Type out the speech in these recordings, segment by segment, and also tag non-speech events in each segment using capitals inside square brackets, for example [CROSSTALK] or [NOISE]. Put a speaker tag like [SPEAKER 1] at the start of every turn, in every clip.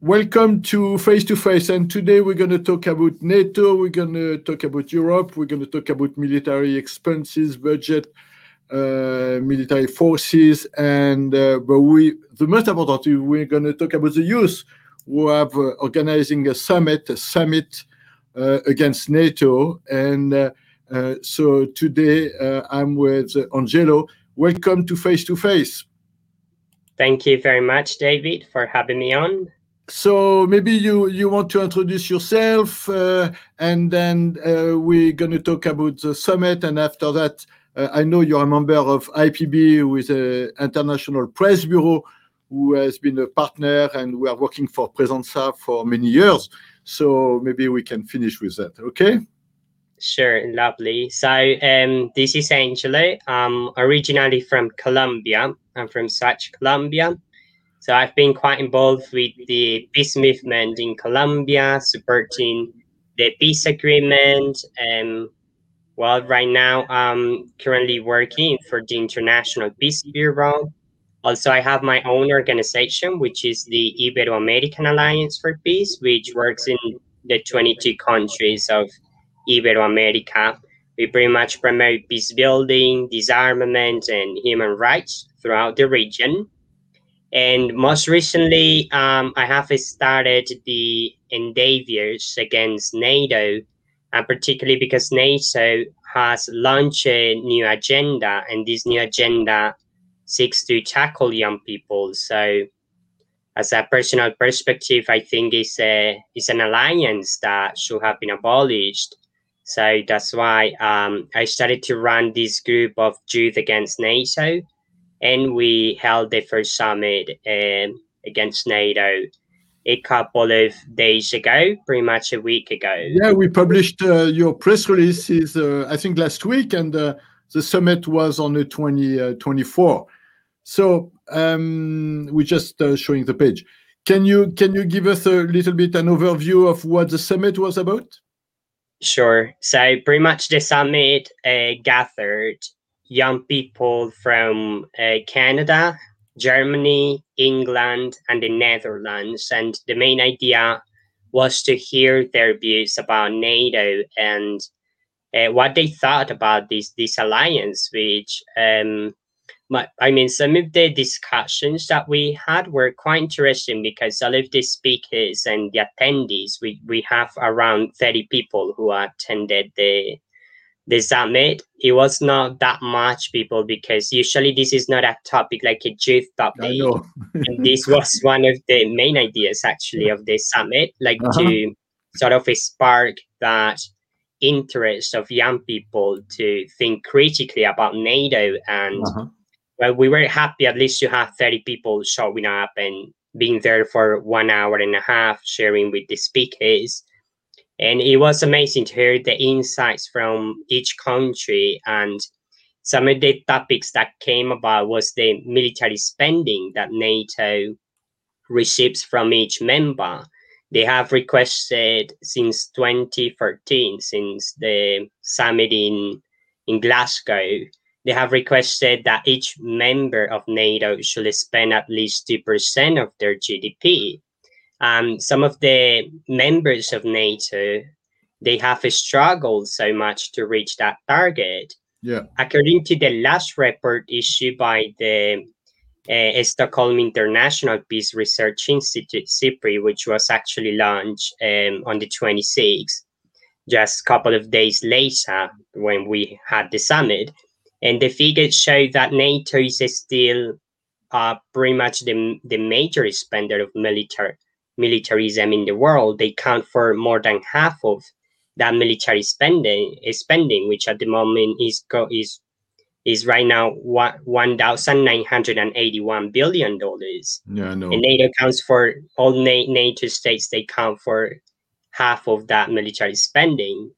[SPEAKER 1] Welcome to Face to Face. And today we're going to talk about NATO, we're going to talk about Europe, we're going to talk about military expenses, budget, uh, military forces, and uh, but we the most important we're going to talk about the youth who have uh, organizing a summit, a summit uh, against NATO. And uh, uh, so today I'm with Angelo. Welcome to Face to Face.
[SPEAKER 2] Thank you very much, David, for having me on
[SPEAKER 1] so maybe you you want to introduce yourself uh, and then uh, we're going to talk about the summit and after that uh, i know you're a member of ipb with an international press bureau who has been a partner and we are working for pressenza for many years. So maybe we can finish with that okay?
[SPEAKER 2] Sure lovely. So um, this is angelo i'm originally from colombia. I'm from such colombia so I've been quite involved with the peace movement in Colombia, supporting the peace agreement. Well, right now I'm currently working for the International Peace Bureau. Also, I have my own organization, which is the Ibero American Alliance for Peace, which works in the 22 countries of Ibero America. We pretty much promote peace building, disarmament, and human rights throughout the region. And most recently, um, I have started the endeavors against NATO, and particularly because NATO has launched a new agenda, and this new agenda seeks to tackle young people. So, as a personal perspective, I think it's a it's an alliance that should have been abolished. So that's why um, I started to run this group of Youth Against NATO and we held the first summit um, against NATO a couple of days ago, pretty much a week ago.
[SPEAKER 1] Yeah, we published uh, your press releases, uh, I think, last week, and uh, the summit was on the 20, 24. So um, we're just uh, showing the page. Can you can you give us a little bit an overview of what the summit was about?
[SPEAKER 2] Sure. So pretty much the summit uh, gathered young people from uh, Canada, Germany, England, and the Netherlands. And the main idea was to hear their views about NATO and uh, what they thought about this this alliance, which um, I mean, some of the discussions that we had were quite interesting because all of the speakers and the attendees, we, we have around 30 people who attended the the summit, it was not that much people because usually this is not a topic like a youth topic. and this was [LAUGHS] one of the main ideas actually of the summit, like uh-huh. to sort of spark that interest of young people to think critically about NATO. And uh-huh. well, we were happy at least to have 30 people showing up and being there for one hour and a half, sharing with the speakers and it was amazing to hear the insights from each country. And some of the topics that came about was the military spending that nato receives from each member. They have requested since 2013 since the summit in in glasgow they have requested that each member of nato should spend at least 2% of their gdp um, some of the members of NATO they have struggled so much to reach that target.
[SPEAKER 1] Yeah.
[SPEAKER 2] According to the last report issued by the uh, Stockholm International Peace Research Institute, SIPRI, which was actually launched um, on the 26th, just a couple of days later when we had the summit. And the figures show that NATO is still uh, pretty much the, the major spender of military militarism in the world, they count for more than half of that military spending spending, which at the moment is is is right now one thousand nine hundred and eighty one billion dollars.
[SPEAKER 1] Yeah, no.
[SPEAKER 2] And NATO counts for all Na- NATO states. They count for half of that military spending.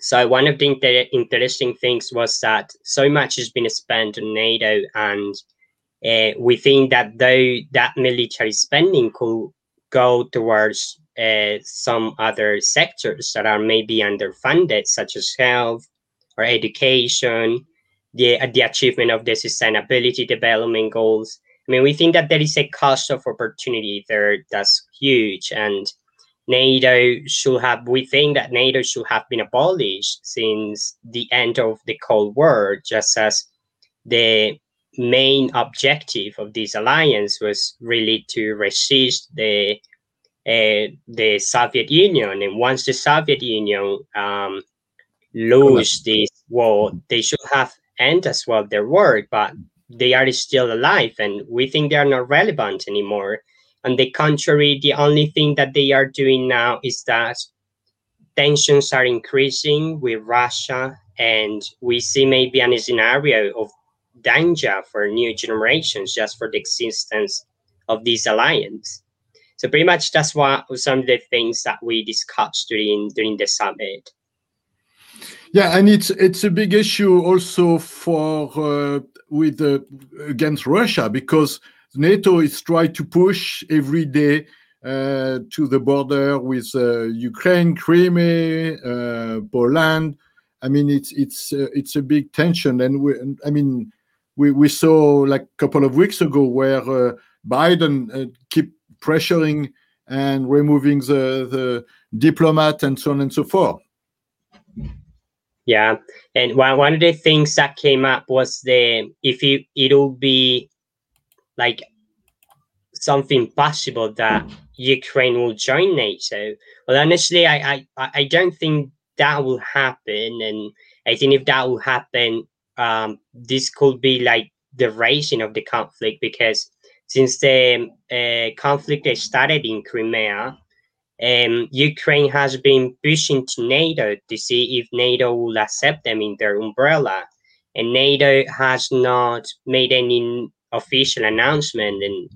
[SPEAKER 2] So one of the inter- interesting things was that so much has been spent on NATO, and uh, we think that though that military spending could go towards uh, some other sectors that are maybe underfunded, such as health or education, the, uh, the achievement of the sustainability development goals, I mean, we think that there is a cost of opportunity there that's huge, and NATO should have. We think that NATO should have been abolished since the end of the Cold War, just as the main objective of this alliance was really to resist the uh, the Soviet Union. And once the Soviet Union um, lose this war, they should have end as well their work, but they are still alive, and we think they are not relevant anymore. On the contrary, the only thing that they are doing now is that tensions are increasing with Russia, and we see maybe a scenario of danger for new generations just for the existence of this alliance. So pretty much that's what some of the things that we discussed during during the summit.
[SPEAKER 1] Yeah, and it's it's a big issue also for uh, with uh, against Russia because NATO is trying to push every day uh, to the border with uh, Ukraine, Crimea, uh, Poland. I mean, it's it's uh, it's a big tension, and we, I mean, we, we saw like a couple of weeks ago where uh, Biden uh, keep pressuring and removing the, the diplomat and so on and so forth.
[SPEAKER 2] Yeah, and one one of the things that came up was the if it it'll be like something possible that Ukraine will join NATO. Well, honestly, I I, I don't think that will happen, and I think if that will happen, um, this could be like the raising of the conflict because since the uh, conflict started in Crimea, um, Ukraine has been pushing to NATO to see if NATO will accept them in their umbrella. And NATO has not made any official announcement, and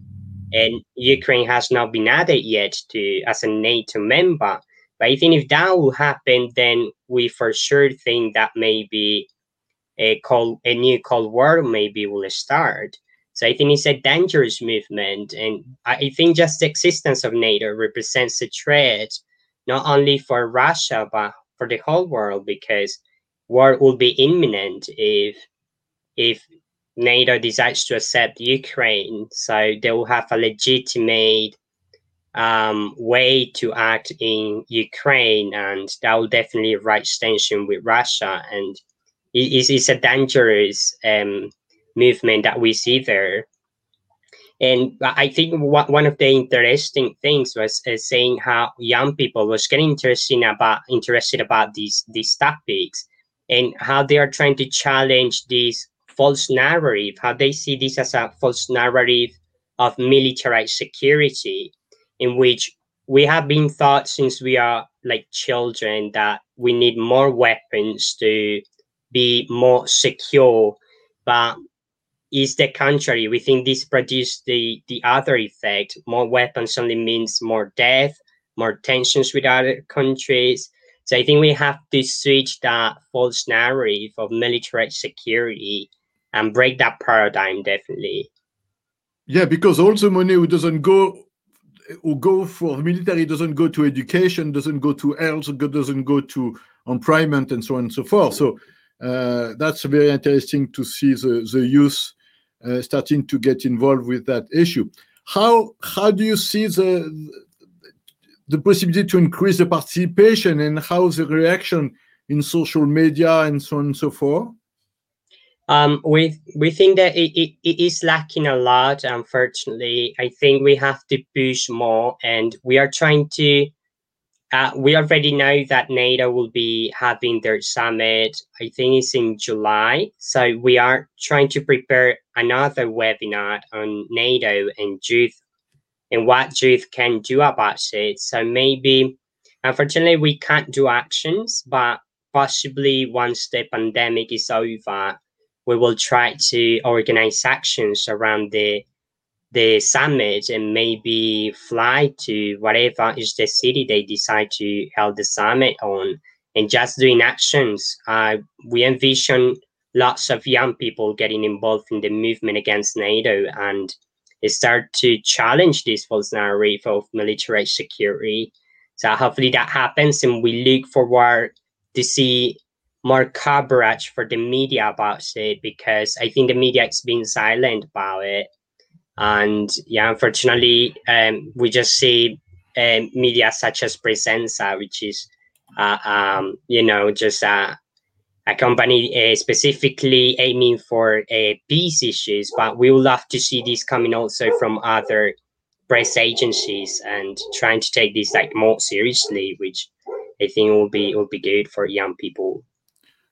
[SPEAKER 2] and Ukraine has not been added yet to as a NATO member. But I think if that will happen, then we for sure think that maybe a cold, a new Cold War maybe will start. So I think it's a dangerous movement, and I think just the existence of NATO represents a threat not only for Russia but for the whole world because war will be imminent if if NATO decides to accept Ukraine. So they will have a legitimate um, way to act in Ukraine, and that will definitely raise tension with Russia and it is a dangerous um, movement that we see there. And I think one of the interesting things was uh, saying how young people was getting interested about interested about these these topics and how they are trying to challenge this false narrative, how they see this as a false narrative of militarized security, in which we have been taught since we are like children that we need more weapons to be more secure. But is the contrary. We think this produced the, the other effect. More weapons only means more death, more tensions with other countries. So I think we have to switch that false narrative of military security and break that paradigm definitely.
[SPEAKER 1] Yeah, because all the money who doesn't go who go for military doesn't go to education, doesn't go to health, doesn't go to employment and so on and so forth. So that's very interesting to see the, the youth uh, starting to get involved with that issue. How how do you see the the possibility to increase the participation and how the reaction in social media and so on and so forth?
[SPEAKER 2] Um, we we think that it, it, it is lacking a lot. Unfortunately, I think we have to push more, and we are trying to uh, we already know that NATO will be having their summit. I think it's in July. So we are trying to prepare another webinar on NATO and youth and what youth can do about it. So maybe, unfortunately, we can't do actions, but possibly once the pandemic is over, we will try to organize actions around the the summit and maybe fly to whatever is the city they decide to hold the summit on and just doing actions. Uh, we envision lots of young people getting involved in the movement against NATO and start to challenge this false narrative of military security. So hopefully that happens and we look forward to see more coverage for the media about it because I think the media is being silent about it And yeah, unfortunately, um, we just see uh, media such as Pressenza, which is, uh, um, you know, just a, a company uh, specifically aiming for uh, peace issues. But we would love to see this coming also from other press agencies and trying to take this like more seriously, which I think will be will be good for young people.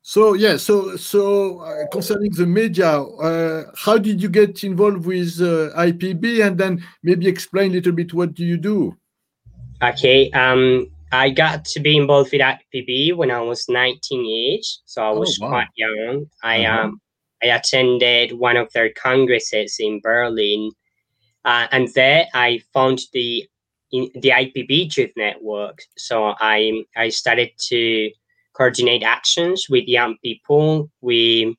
[SPEAKER 1] So yeah, so so uh, concerning the media, uh, how did you get involved with uh, IPB, and then maybe explain a little bit what do you do?
[SPEAKER 2] Okay, um, I got to be involved with IPB when I was 19 years, so I was oh, wow. quite young. I -huh. um I attended one of their congresses in Berlin uh, and there I found the the IPB Youth Network. So I I started to coordinate actions with young people. We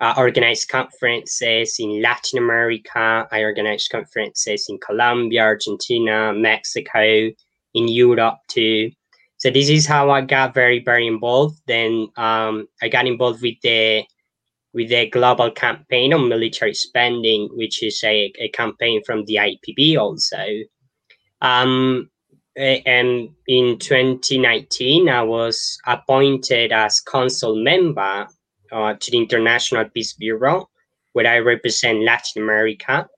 [SPEAKER 2] uh, organized conferences in Latin America. I organize conferences in Colombia, Argentina, Mexico, in Europe too. So this is how I got very very involved. Then um, I got involved with the with the global campaign on military spending, which is a, a campaign from the IPB also. Um, and in 2019, I was appointed as council member uh, to the International Peace Bureau, where I represent Latin America.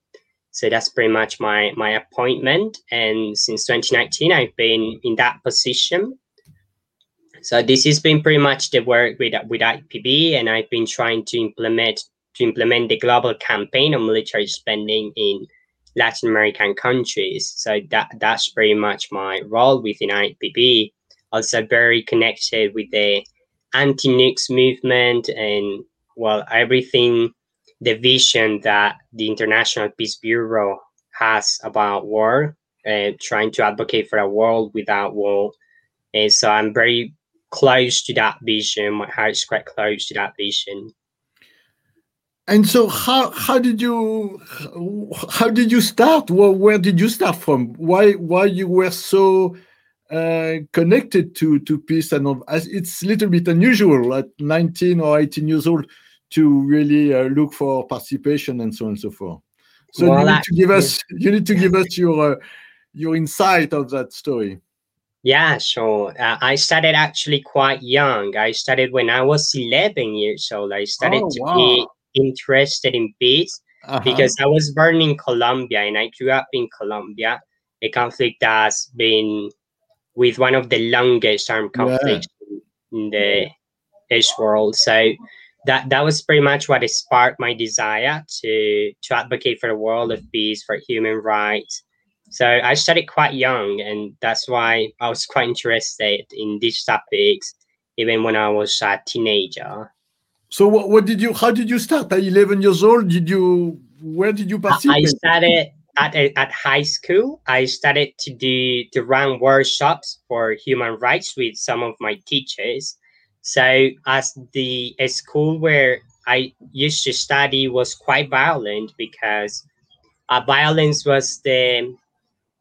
[SPEAKER 2] So that's pretty much my my appointment. And since 2019, I've been in that position. So this has been pretty much the work with with IPB, and I've been trying to implement to implement the global campaign on military spending in Latin American countries. So that that's pretty much my role within IPB. Also very connected with the anti-nukes movement and well everything the vision that the International Peace Bureau has about war, uh, trying to advocate for a world without war. And so I'm very close to that vision. My heart's quite close to that vision.
[SPEAKER 1] And so, how how did you how did you start? Well, where did you start from? Why why you were so uh, connected to to peace and? It's a little bit unusual at 19 or 18 years old to really uh, look for participation and so on and so forth. So well, you need to give us you need to give us your uh, your insight of that story.
[SPEAKER 2] Yeah, sure. Uh, I started actually quite young. I started when I was 11 years old. I started oh, to wow. be interested in peace uh-huh. because I was born in Colombia and I grew up in Colombia, a conflict that's been with one of the longest armed conflicts yeah. in the East world. So that that was pretty much what sparked my desire to to advocate for a world of peace, for human rights, so I started quite young, and that's why I was quite interested in these topics, even when I was a teenager.
[SPEAKER 1] So what, what did you? How did you start? At 11 years old, did you? Where did you participate?
[SPEAKER 2] I started at at high school. I started to do to run workshops for human rights with some of my teachers. So as the a school where I used to study was quite violent because uh, violence was the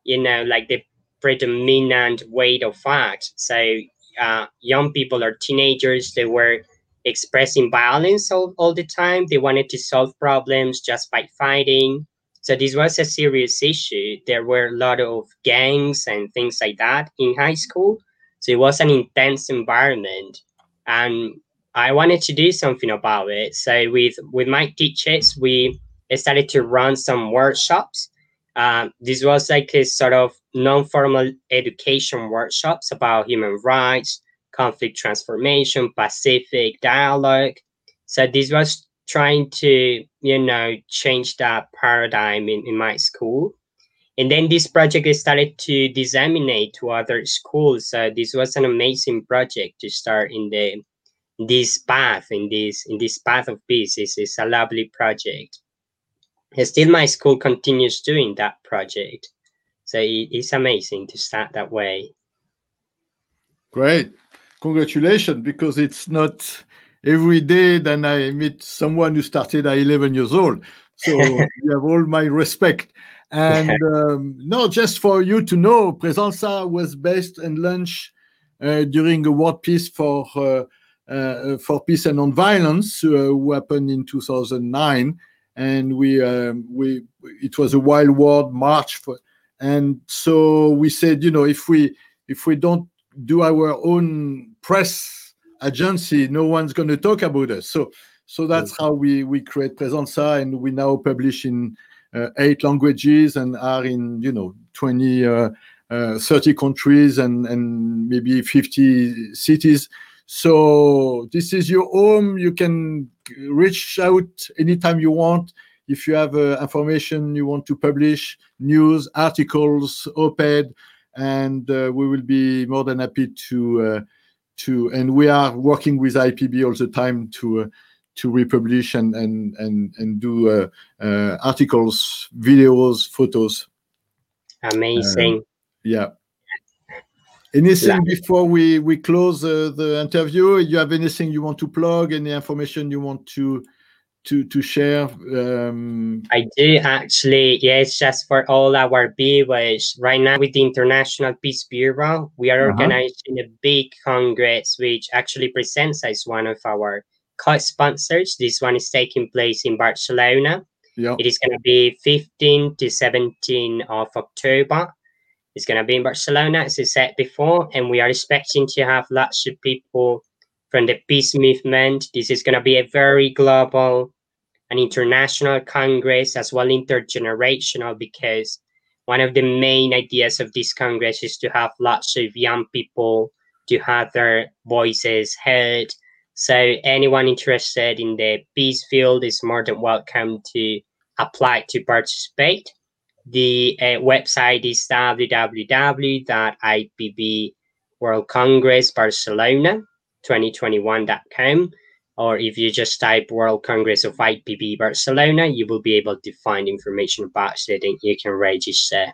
[SPEAKER 2] you know, like the predominant weight of fact. So uh, young people or teenagers, they were expressing violence all, all the time. They wanted to solve problems just by fighting. So this was a serious issue. There were a lot of gangs and things like that in high school. So it was an intense environment. And I wanted to do something about it. So with with my teachers, we started to run some workshops um, this was like a sort of non-formal education workshops about human rights, conflict transformation, Pacific dialogue. So this was trying to, you know, change that paradigm in, in my school. And then this project started to disseminate to other schools. So this was an amazing project to start in the this path, in this in this path of peace. This is a lovely project And still my school continues doing that project. So it's amazing to start that way.
[SPEAKER 1] Great. Congratulations, because it's not every day that I meet someone who started at 11 years old. So [LAUGHS] you have all my respect. And [LAUGHS] um, no, just for you to know, Pressenza was based and launched uh, during a world peace for uh, uh, for peace and nonviolence, uh, who happened in 2009 and we um, we it was a wild world march for, and so we said you know if we if we don't do our own press agency no one's going to talk about us. So so that's how we we create Pressenza and we now publish in uh, eight languages and are in you know 20 uh, uh, 30 countries and and maybe 50 cities. So this is your home. You can reach out anytime you want. If you have uh, information you want to publish news articles op-ed and uh, we will be more than happy to uh, to and we are working with ipb all the time to to republish and and and, and do uh, uh, articles, videos, photos.
[SPEAKER 2] Amazing.
[SPEAKER 1] Uh, yeah. Anything before we we close uh, the interview? You have anything you want to plug? Any information you want to to to share? Um,
[SPEAKER 2] I do actually. Yes, just for all our viewers. Right now, with the International Peace Bureau, we are uh -huh. organizing a big congress, which actually presents as one of our co-sponsors. This one is taking place in Barcelona.
[SPEAKER 1] Yeah.
[SPEAKER 2] It is going to be 15 to 17 of October. It's going to be in Barcelona, as I said before, and we are expecting to have lots of people from the peace movement. This is going to be a very global and international congress, as well intergenerational, because one of the main ideas of this congress is to have lots of young people to have their voices heard so anyone interested in the peace field is more than welcome to apply to participate. The uh, website is www.ipbworldcongressbarcelona2021.com or if you just type World Congress of IPB Barcelona, you will be able to find information about it and you can register.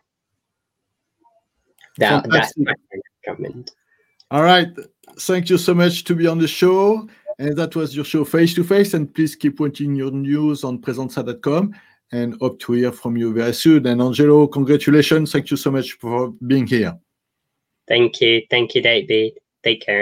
[SPEAKER 2] That, that's my comment.
[SPEAKER 1] All right. Thank you so much to be on the show. And that was your show face to face. And please keep watching your news on pressenza.com and hope to hear from you very soon. And Angelo, congratulations. Thank you so much for being here.
[SPEAKER 2] Thank you. Thank you, David. Take care.